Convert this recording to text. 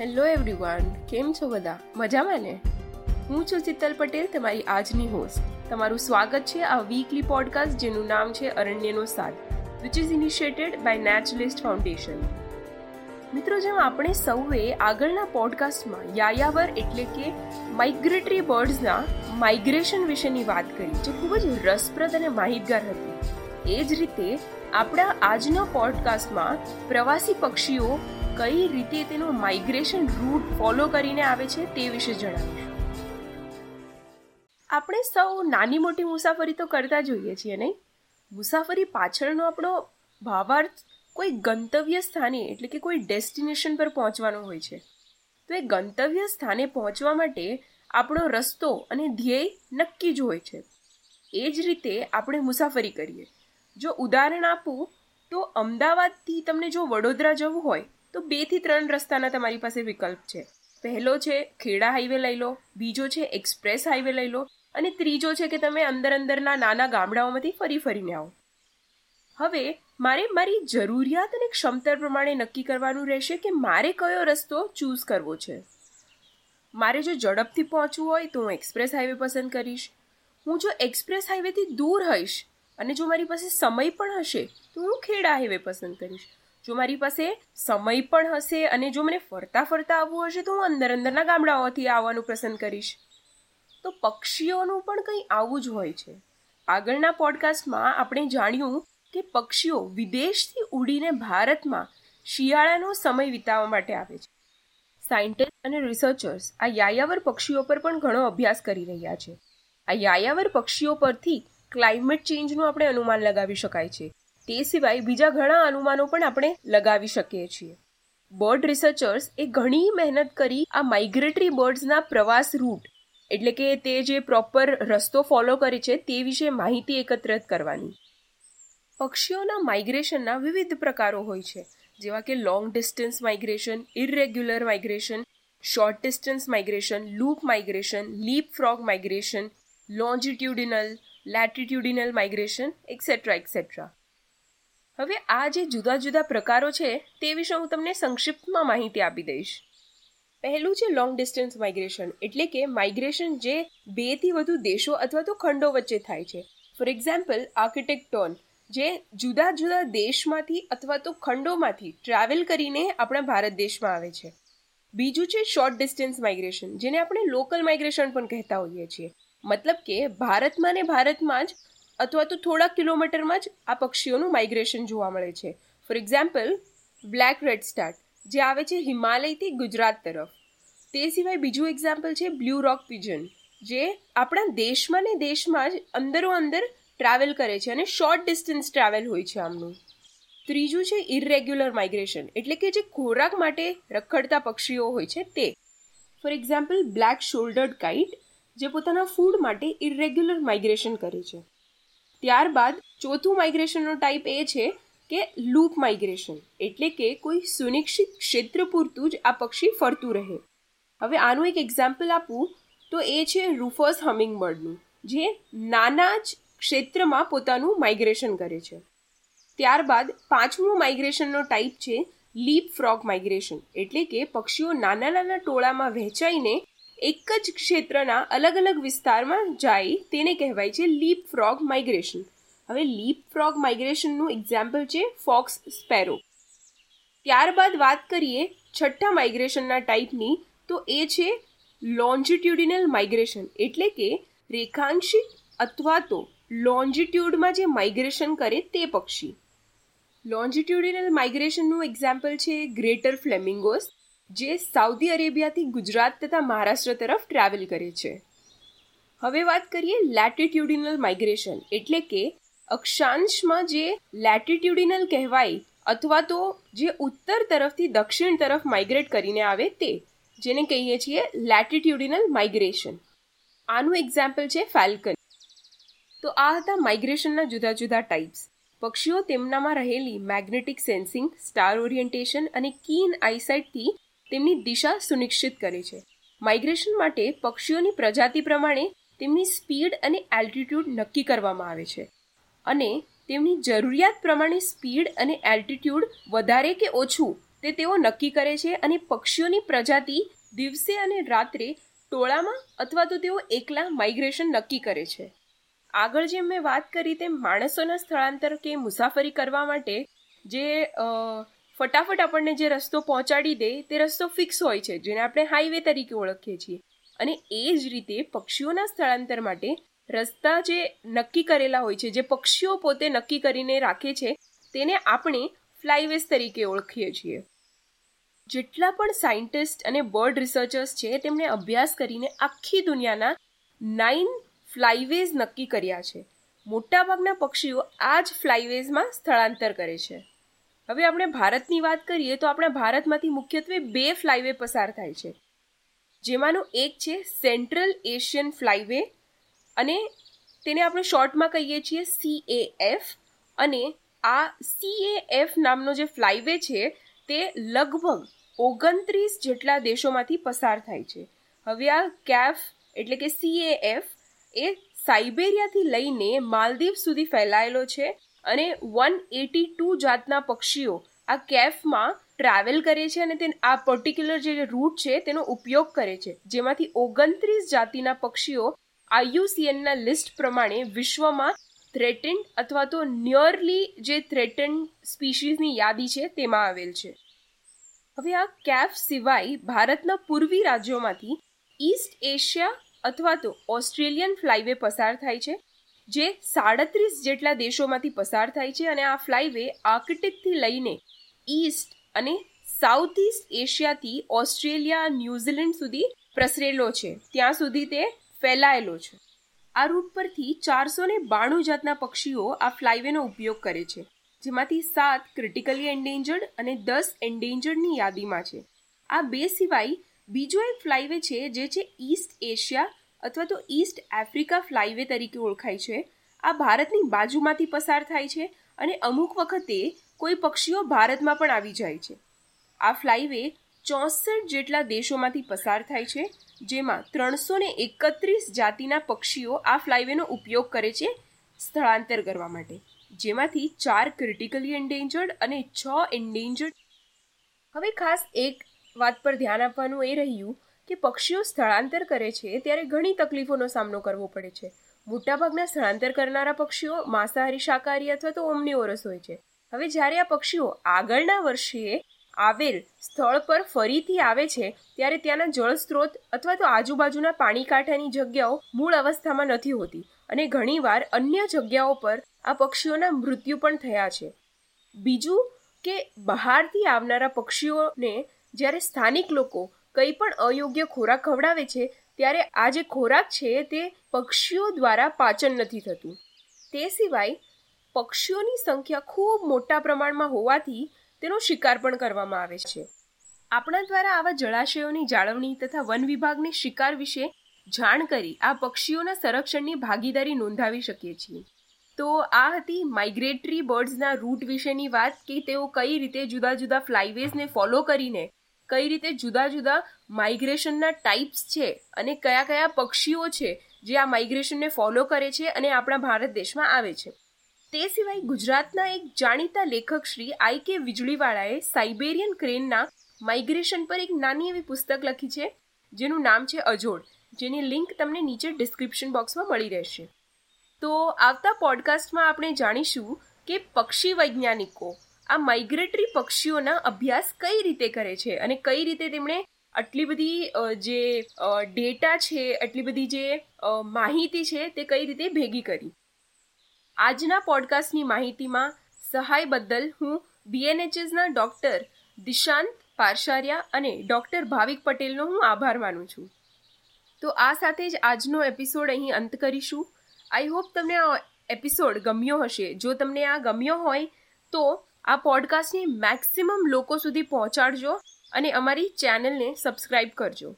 Hello everyone કેમ છો બધા? મજામાં ને? હું છું શીતલ પટેલ, તમારી આજની હોસ્ટ તમારું સ્વાગત છે આ વીકલી પોડકાસ્ટ જેનું નામ છે અરણ્યનો સાથ which is initiated by Naturalist Foundation મિત્રો, જેમ આપણે સૌએ આગળના પોડકાસ્ટમાં યાયાવર એટલે કે માઇગ્રેટરી બર્ડ્સના માઇગ્રેશન વિશેની વાત કરી, જે ખૂબ જ રસપ્રદ અને માહિતગાર હતી. એ જ રીતે, આપણા આજના પોડકાસ્ટમાં પ્રવાસી પક્ષીઓ કઈ રીતે તેનો માઇગ્રેશન રૂટ ફોલો કરીને આવે છે તે વિશે જણાવીશું આપણે સૌ નાની મોટી મુસાફરી તો કરતા જોઈએ છીએ, નહીં? મુસાફરી પાછળનો આપણો ભાવાર્થ કોઈ ગંતવ્ય સ્થાને, એટલે કે કોઈ ડેસ્ટિનેશન પર પહોંચવાનો હોય છે. તો એ ગંતવ્ય સ્થાને પહોંચવા માટે આપણો રસ્તો અને ધ્યેય નક્કી જ હોય છે. એ જ રીતે આપણે મુસાફરી કરીએ. જો ઉદાહરણ આપું, તો અમદાવાદથી તમને જો વડોદરા જવું હોય તો બેથી ત્રણ રસ્તાના તમારી પાસે વિકલ્પ છે. પહેલો છે, ખેડા હાઈવે લઈ લો. બીજો છે, એક્સપ્રેસ હાઈવે લઈ લો. અને ત્રીજો છે કે તમે અંદર અંદરના નાના ગામડાઓમાંથી ફરી ફરીને આવો. હવે મારે મારી જરૂરિયાત અને ક્ષમતા પ્રમાણે નક્કી કરવાનું રહેશે કે મારે કયો રસ્તો ચૂઝ કરવો છે. મારે જો ઝડપથી પહોંચવું હોય તો હું એક્સપ્રેસ હાઈવે પસંદ કરીશ. હું જો એક્સપ્રેસ હાઈવેથી દૂર હઈશ અને જો મારી પાસે સમય પણ હશે તો હું ખેડા હાઈવે પસંદ કરીશ. જો મારી પાસે સમય પણ હશે અને જો મને ફરતા ફરતા આવવું હશે, તો હું અંદર અંદરના ગામડાઓથી આવવાનું પસંદ કરીશ. તો પક્ષીઓનું પણ કંઈ આવું જ હોય છે. આગળના પોડકાસ્ટમાં આપણે જાણ્યું કે પક્ષીઓ વિદેશથી ઉડીને ભારતમાં શિયાળાનો સમય વિતાવવા માટે આવે છે. સાયન્ટિસ્ટ અને રિસર્ચર્સ આ યાયાવર પક્ષીઓ પર પણ ઘણો અભ્યાસ કરી રહ્યા છે. આ યાયાવર પક્ષીઓ પરથી ક્લાઇમેટ ચેન્જનું આપણે અનુમાન લગાવી શકાય છે. તે સિવાય બીજા ઘણા અનુમાનો પણ આપણે લગાવી શકીએ છીએ. બર્ડ રિસર્ચર્સ એ ઘણી મહેનત કરી આ માઇગ્રેટરી બર્ડ્સના પ્રવાસ રૂટ એટલે કે તે જે પ્રોપર રસ્તો ફોલો કરે છે તે વિશે માહિતી એકત્રિત કરવાની. પક્ષીઓના માઇગ્રેશનના વિવિધ પ્રકારો હોય છે, જેવા કે long distance migration irregular migration short distance migration loop migration leap frog migration longitudinal latitudinal migration etcetera etcetera હવે આ જે જુદા જુદા પ્રકારો છે, તે વિશે હું તમને સંક્ષિપ્તમાં માહિતી આપી દઈશ. પહેલું છે લોંગ ડિસ્ટન્સ માઇગ્રેશન એટલે કે માઇગ્રેશન જે બેથી વધુ દેશો અથવા તો ખંડો વચ્ચે થાય છે. ફોર એક્ઝામ્પલ આર્કિટેક્ટોન જે જુદા જુદા દેશમાંથી અથવા તો ખંડોમાંથી ટ્રાવેલ કરીને આપણા ભારત દેશમાં આવે છે. બીજું છે શોર્ટ ડિસ્ટન્સ માઇગ્રેશન જેને આપણે લોકલ માઇગ્રેશન પણ કહેતા હોઈએ છીએ. મતલબ કે ભારતમાં ને ભારતમાં જ અથવા તો થોડા કિલોમીટરમાં જ આ પક્ષીઓનું માઇગ્રેશન જોવા મળે છે. For example black redstart જે આવે છે હિમાલયથી ગુજરાત તરફ. તે સિવાય બીજું એક્ઝામ્પલ છે બ્લુ રોક પિજન જે આપણા દેશમાં ને દેશમાં જ અંદરો અંદર ટ્રાવેલ કરે છે અને શોર્ટ ડિસ્ટન્સ ટ્રાવેલ હોય છે આમનું. ત્રીજું છે ઇરેગ્યુલર માઇગ્રેશન એટલે કે જે ખોરાક માટે રખડતા પક્ષીઓ હોય છે તે. For example black shouldered kite જે પોતાના ફૂડ માટે ઇરેગ્યુલર માઇગ્રેશન કરે છે. ત્યારબાદ ચોથું માઇગ્રેશનનો ટાઈપ એ છે કે લૂપ માઇગ્રેશન એટલે કે કોઈ સુનિશ્ચિત ક્ષેત્ર પૂરતું જ આ પક્ષી ફરતું રહે. હવે આનું એક એક્ઝામ્પલ આપું, તો એ છે રૂફસ હમિંગબર્ડનું જે નાના જ ક્ષેત્રમાં પોતાનું માઇગ્રેશન કરે છે. ત્યારબાદ પાંચમું માઇગ્રેશનનો ટાઈપ છે લીપ ફ્રોગ માઇગ્રેશન એટલે કે પક્ષીઓ નાના નાના ટોળામાં વહેંચાઈને એક જ ક્ષેત્રના અલગ અલગ વિસ્તારમાં જાય તેને કહેવાય છે લીપ ફ્રોગ માઇગ્રેશન હવે લીપ ફ્રોગ માઇગ્રેશનનું એક્ઝામ્પલ છે ફોક્સ સ્પેરો ત્યારબાદ વાત કરીએ છઠ્ઠા માઇગ્રેશનના ટાઈપની તો એ છે લોન્જિટ્યુડિનલ માઇગ્રેશન એટલે કે રેખાંશિક અથવા તો લોન્જિટ્યુડમાં જે માઇગ્રેશન કરે તે પક્ષી. લોન્જિટ્યુડિનલ માઇગ્રેશનનું એક્ઝામ્પલ છે ગ્રેટર ફ્લેમિંગોસ જે સાઉદી અરેબિયાથી ગુજરાત તથા મહારાષ્ટ્ર તરફ ટ્રાવેલ કરે છે. હવે વાત કરીએ લેટિટ્યુડિનલ માઇગ્રેશન એટલે કે અક્ષાંશમાં જે લેટિટ્યુડિનલ કહેવાય અથવા તો જે ઉત્તર તરફથી દક્ષિણ તરફ માઇગ્રેટ કરીને આવે તે, જેને કહીએ છીએ લેટિટ્યુડિનલ માઇગ્રેશન આનું એક્ઝામ્પલ છે ફેલ્કન તો આ હતા માઇગ્રેશનના જુદા જુદા ટાઈપ્સ પક્ષીઓ તેમનામાં રહેલી મેગ્નેટિક સેન્સિંગ સ્ટાર ઓરિએન્ટેશન અને કીન આઈસાઇટથી તેમની દિશા સુનિશ્ચિત કરે છે. માઇગ્રેશન માટે પક્ષીઓની પ્રજાતિ પ્રમાણે તેમની સ્પીડ અને એલ્ટિટ્યૂડ નક્કી કરવામાં આવે છે. અને તેમની જરૂરિયાત પ્રમાણે સ્પીડ અને એલ્ટિટ્યૂડ વધારે કે ઓછું તે તેઓ નક્કી કરે છે અને પક્ષીઓની પ્રજાતિ દિવસે અને રાત્રે ટોળામાં અથવા તો તેઓ એકલા માઇગ્રેશન નક્કી કરે છે. આગળ જેમ મેં વાત કરી તેમ માણસોના સ્થળાંતર કે મુસાફરી કરવા માટે જે ફટાફટ આપણને જે રસ્તો પહોંચાડી દે તે રસ્તો ફિક્સ હોય છે, જેને આપણે હાઈવે તરીકે ઓળખીએ છીએ. અને એ જ રીતે પક્ષીઓના સ્થળાંતર માટે રસ્તા જે નક્કી કરેલા હોય છે, જે પક્ષીઓ પોતે નક્કી કરીને રાખે છે, તેને આપણે ફ્લાયવેઝ તરીકે ઓળખીએ છીએ. જેટલા પણ સાયન્ટિસ્ટ અને બર્ડ રિસર્ચર્સ છે, તેમણે અભ્યાસ કરીને આખી દુનિયાના નાઇન ફ્લાયવેઝ નક્કી કર્યા છે. મોટાભાગના પક્ષીઓ આ જ ફ્લાયવેઝમાં સ્થળાંતર કરે છે. હવે આપણે ભારતની વાત કરીએ તો આપણા ભારતમાંથી મુખ્યત્વે બે ફ્લાયવે પસાર થાય છે. જેમાંનો એક છે સેન્ટ્રલ એશિયન ફ્લાયવે અને તેને આપણે શોર્ટમાં કહીએ છીએ સીએએફ અને આ સીએએફ નામનો જે ફ્લાયવે છે તે લગભગ ઓગણત્રીસ જેટલા દેશોમાંથી પસાર થાય છે. હવે આ કેફ એટલે કે સીએએફ એ સાઇબેરિયાથી લઈને માલદીવ સુધી ફેલાયેલો છે. અને વન એટી ટુ જાતના પક્ષીઓ આ કેફમાં ટ્રાવેલ કરે છે અને તે આ પર્ટિક્યુલર જે રૂટ છે તેનો ઉપયોગ કરે છે. જેમાંથી ઓગણત્રીસ જાતિના પક્ષીઓ આઈયુસીએનના લિસ્ટ પ્રમાણે વિશ્વમાં થ્રેટન્ડ અથવા તો નિયરલી જે થ્રેટન્ડ સ્પીસીઝની યાદી છે તેમાં આવેલ છે. હવે આ કેફ સિવાય ભારતના પૂર્વી રાજ્યોમાંથી ઈસ્ટ એશિયા અથવા તો ઓસ્ટ્રેલિયન ફ્લાયવે પસાર થાય છે. જે સાડત્રીસ જેટલા દેશોમાંથી પસાર થાય છે અને આ ફ્લાયવે આર્કટિકથી લઈને ઈસ્ટ અને સાઉથ ઇસ્ટ એશિયાથી ઓસ્ટ્રેલિયા, ન્યૂઝીલેન્ડ સુધી પ્રસરેલો છે. ત્યાં સુધી તે ફેલાયેલો છે. આ રૂટ પરથી ચારસો ને બાણું જાતના પક્ષીઓ આ ફ્લાયવેનો ઉપયોગ કરે છે, જેમાંથી સાત ક્રિટિકલી એન્ડેન્જર્ડ અને દસ એન્ડેન્જર્ડની યાદીમાં છે. આ બે સિવાય બીજો એક ફ્લાયવે છે, જે છે ઈસ્ટ એશિયા અથવા તો ઈસ્ટ આફ્રિકા ફ્લાયવે તરીકે ઓળખાય છે. આ ભારતની બાજુમાંથી પસાર થાય છે અને અમુક વખતે કોઈ પક્ષીઓ ભારતમાં પણ આવી જાય છે. આ ફ્લાયવે ચોસઠ જેટલા દેશોમાંથી પસાર થાય છે, જેમાં ત્રણસો ને એકત્રીસ જાતિના પક્ષીઓ આ ફ્લાયવેનો ઉપયોગ કરે છે સ્થળાંતર કરવા માટે. જેમાંથી ચાર ક્રિટિકલી એન્ડેન્જર્ડ અને છ એન્ડેન્જર્ડ હવે ખાસ એક વાત પર ધ્યાન આપવાનું એ રહ્યું કે પક્ષીઓ સ્થળાંતર કરે છે ત્યારે ઘણી તકલીફોનો સામનો કરવો પડે છે. મોટાભાગના સ્થળાંતર કરનારા પક્ષીઓ માંસાહારી શાકાહારી અથવા તો ઓમનીઓરસ હોય છે. હવે જ્યારે આ પક્ષીઓ આગળના વર્ષે આવેલ સ્થળ પર ફરીથી આવે છે, ત્યારે ત્યાંના જળ સ્ત્રોત અથવા તો આજુબાજુના પાણી કાંઠાની જગ્યાઓ મૂળ અવસ્થામાં નથી હોતી અને ઘણીવાર અન્ય જગ્યાઓ પર આ પક્ષીઓના મૃત્યુ પણ થયા છે. બીજું કે બહારથી આવનારા પક્ષીઓને જ્યારે સ્થાનિક લોકો કંઈ પણ અયોગ્ય ખોરાક ખવડાવે છે, ત્યારે આ જે ખોરાક છે તે પક્ષીઓ દ્વારા પાચન નથી થતું. તે સિવાય પક્ષીઓની સંખ્યા ખૂબ મોટા પ્રમાણમાં હોવાથી તેનો શિકાર પણ કરવામાં આવે છે. આપણા દ્વારા આવા જળાશયોની જાળવણી તથા વન વિભાગને શિકાર વિશે જાણ કરી આ પક્ષીઓના સંરક્ષણની ભાગીદારી નોંધાવી શકીએ છીએ. તો આ હતી માઇગ્રેટરી બર્ડ્સના રૂટ વિશેની વાત કે તેઓ કઈ રીતે જુદા જુદા ફ્લાયવેઝને ફોલો કરીને કઈ રીતે જુદા જુદા માઇગ્રેશનના ટાઈપ્સ છે અને કયા કયા પક્ષીઓ છે જે આ માઇગ્રેશનને ફોલો કરે છે અને આપણા ભારત દેશમાં આવે છે. તે સિવાય ગુજરાતના એક જાણીતા લેખક શ્રી આઈ કે વીજળીવાળાએ સાઇબેરિયન ક્રેનના માઇગ્રેશન પર એક નાની એવી પુસ્તક લખી છે, જેનું નામ છે અજોડ. જેની લિંક તમને નીચે ડિસ્ક્રિપ્શન બોક્સમાં મળી રહેશે. તો આવતા પોડકાસ્ટમાં આપણે જાણીશું કે પક્ષી વૈજ્ઞાનિકો આ માઇગ્રેટરી પક્ષીઓના અભ્યાસ કઈ રીતે કરે છે? અને કઈ રીતે તેમણે આટલી બધી જે ડેટા છે, આટલી બધી જે માહિતી છે તે કઈ રીતે ભેગી કરી? આજના પોડકાસ્ટની માહિતીમાં સહાય બદલ હું બીએનએચએસના ડૉક્ટર દિશાંત પારશારિયા અને ડૉક્ટર ભાવિક પટેલનો હું આભાર માનું છું. તો આ સાથે જ આજનો એપિસોડ અહીં અંત કરીશું. આઈ હોપ તમને આ એપિસોડ ગમ્યો હશે. જો તમને આ ગમ્યો હોય તો આ પોડકાસ્ટને મેક્સિમમ લોકો સુધી પહોંચાડજો અને અમારી ચેનલને સબસ્ક્રાઈબ કરજો.